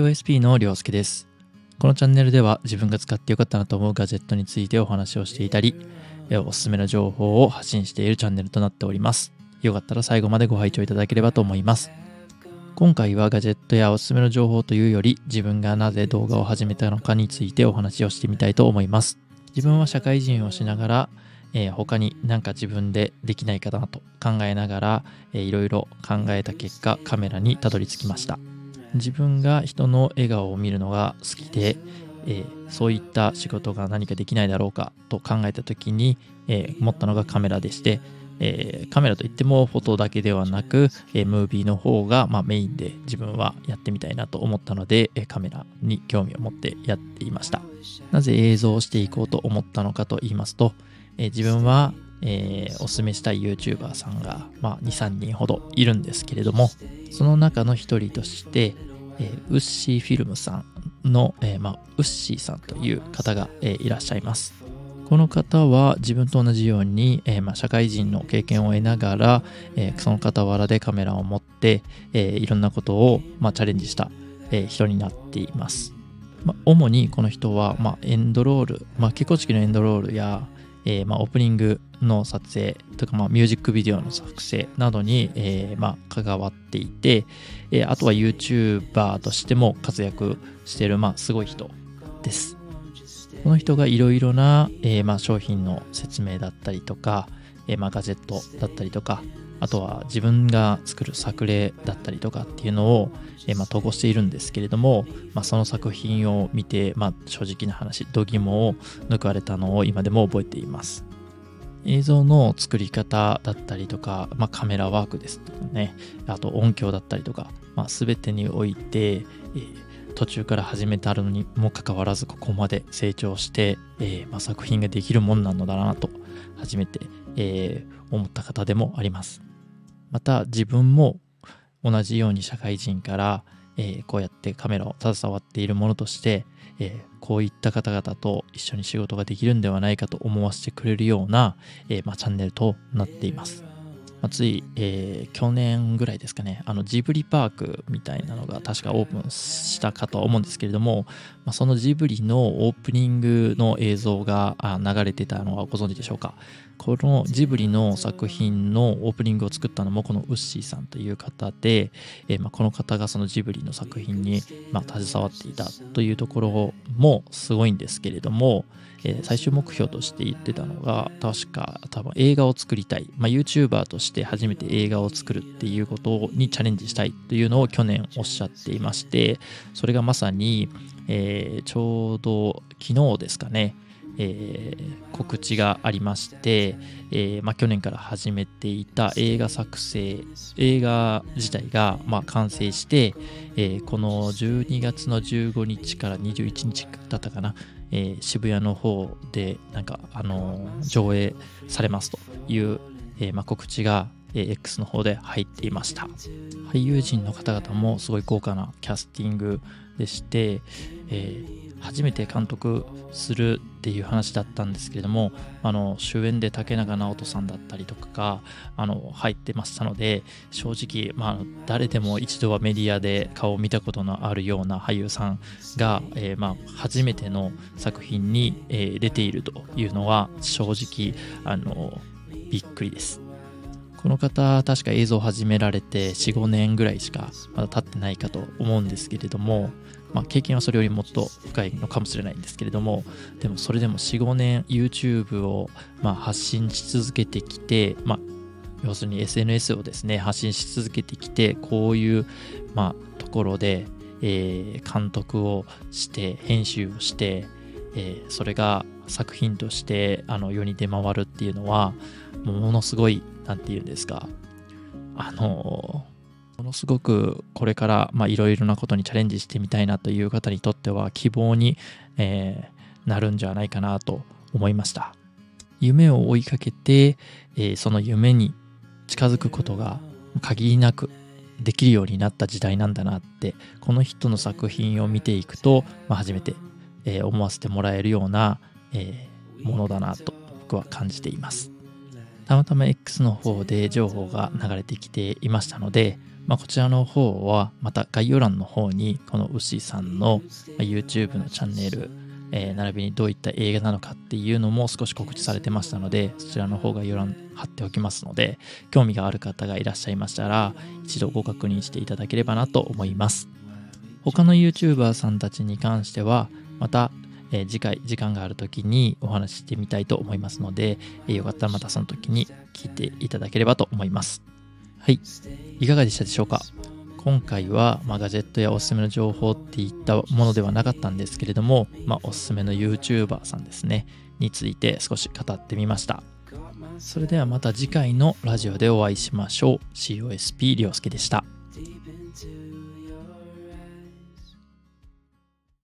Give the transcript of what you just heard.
OSP のりょうすけです。このチャンネルでは自分が使ってよかったなと思うガジェットについてお話をしていたり、おすすめの情報を発信しているチャンネルとなっております。よかったら最後までご拝聴いただければと思います。今回はガジェットやおすすめの情報というより、自分がなぜ動画を始めたのかについてお話をしてみたいと思います。自分は社会人をしながら、えー他に何か自分でできないかなと考えながら、えーいろいろ考えた結果カメラにたどり着きました自分が人の笑顔を見るのが好きで、えーそういった仕事が何かできないだろうかと考えた時に、えー持ったのがカメラでして、えーカメラといってもフォトだけではなく、えムービーの方が、まあ、メインで自分はやってみたいなと思ったので、えカメラに興味を持ってやっていました。なぜ映像をしていこうと思ったのかと言いますと、え自分は、えーおすすめしたい YouTuber さんが、まあ、23人ほどいるんですけれどもその中の一人として、えーウッシーフィルムさんの、えーまあ、ウッシーさんという方が、えーいらっしゃいます。この方は自分と同じように、えーまあ、社会人の経験を得ながら、えーその傍らでカメラを持って、えーいろんなことを、まあ、チャレンジした、えー人になっています。まあ、主にこの人は、まあ、エンドロール、まあ、結婚式のエンドロールや、えーまあ、オープニングの撮影とか、まあ、ミュージックビデオの作成などに、えーまあ、関わっていて、えーあとは YouTuber としても活躍してる、まあ、すごい人です。この人がいろいろな、えまあ、商品の説明だったりとか、えーまあ、ガジェットだったりとか、あとは自分が作る作例だったりとかっていうのを、えーまあ、投稿しているんですけれども、まあ、その作品を見て、まあ、正直な話、度肝を抜かれたのを今でも覚えています。映像の作り方だったりとか、まあ、カメラワークですとかね、あと音響だったりとか、まあ、全てにおいて、えー途中から始めたのにもかかわらずここまで成長して、えーまあ、作品ができるもんなのだなと初めて、えー思った方でもあります。また自分も同じように社会人から、えーこうやってカメラを携わっているものとして、えーこういった方々と一緒に仕事ができるんではないかと思わせてくれるような、えーまあ、チャンネルとなっています。まあつい、え去年ぐらいですかね、あのジブリパークみたいなのが確かオープンしたかとは思うんですけれども、まあ、そのジブリのオープニングの映像があ流れてたのはご存知でしょうか？このジブリの作品のオープニングを作ったのもこのウッシーさんという方で、えーまあ、この方がそのジブリの作品に、まあ、携わっていたというところもすごいんですけれども、えー最終目標として言ってたのが確か多分映画を作りたい、まあ、YouTuber として初めて映画を作るっていうことにチャレンジしたいというのを去年おっしゃっていましてそれがまさに、えーちょうど昨日ですかね。えー告知がありまして、えーまあ、去年から始めていた映画作成映画自体が、まあ、完成して、えーこの12月の15日から21日だったかな、え渋谷の方でなんか、あの上映されますという、えーまあ、告知が、X の方で入っていました俳優陣の方々もすごい豪華なキャスティングでして、えー初めて監督するっていう話だったんですけれどもあの主演で竹中直人さんだったりとかがあの入ってましたので正直、まあ、誰でも一度はメディアで顔を見たことのあるような俳優さんが、えーまあ、初めての作品に、えー出ているというのは正直あのびっくりです。この方確か映像を始められて45年ぐらいしかまだ経ってないかと思うんですけれども、まあ、経験はそれよりもっと深いのかもしれないんですけれどもでもそれでも45年 YouTube をまあ発信し続けてきて、まあ、要するに SNS をですね発信し続けてきてこういう、まあ、ところで、えー監督をして編集をして、えーそれが作品としてあの世に出回るっていうのはものすごいなんて言うんですか？あのものすごくこれからいろいろなことにチャレンジしてみたいなという方にとっては希望に、えーなるんじゃないかなと思いました。夢を追いかけて、えーその夢に近づくことが限りなくできるようになった時代なんだなってこの人の作品を見ていくと、まあ、初めて、えー思わせてもらえるような、えーものだなと僕は感じています。たまたま X の方で情報が流れてきていましたので、まあ、こちらの方はまた概要欄の方にこの牛さんの YouTube のチャンネル、えー、並びにどういった映画なのかっていうのも少し告知されてましたのでそちらの方概要欄貼っておきますので興味がある方がいらっしゃいましたら一度ご確認していただければなと思います。他の YouTuber さんたちに関してはまたえー、次回時間がある時にお話ししてみたいと思いますので、えー、よかったらまたその時に聞いていただければと思います。はい。いかがでしたでしょうか？今回は、まあ、ガジェットやおすすめの情報っていったものではなかったんですけれども、まあ、おすすめの YouTuber さんですね、について少し語ってみました。それではまた次回のラジオでお会いしましょう。COSP りょうすけでした。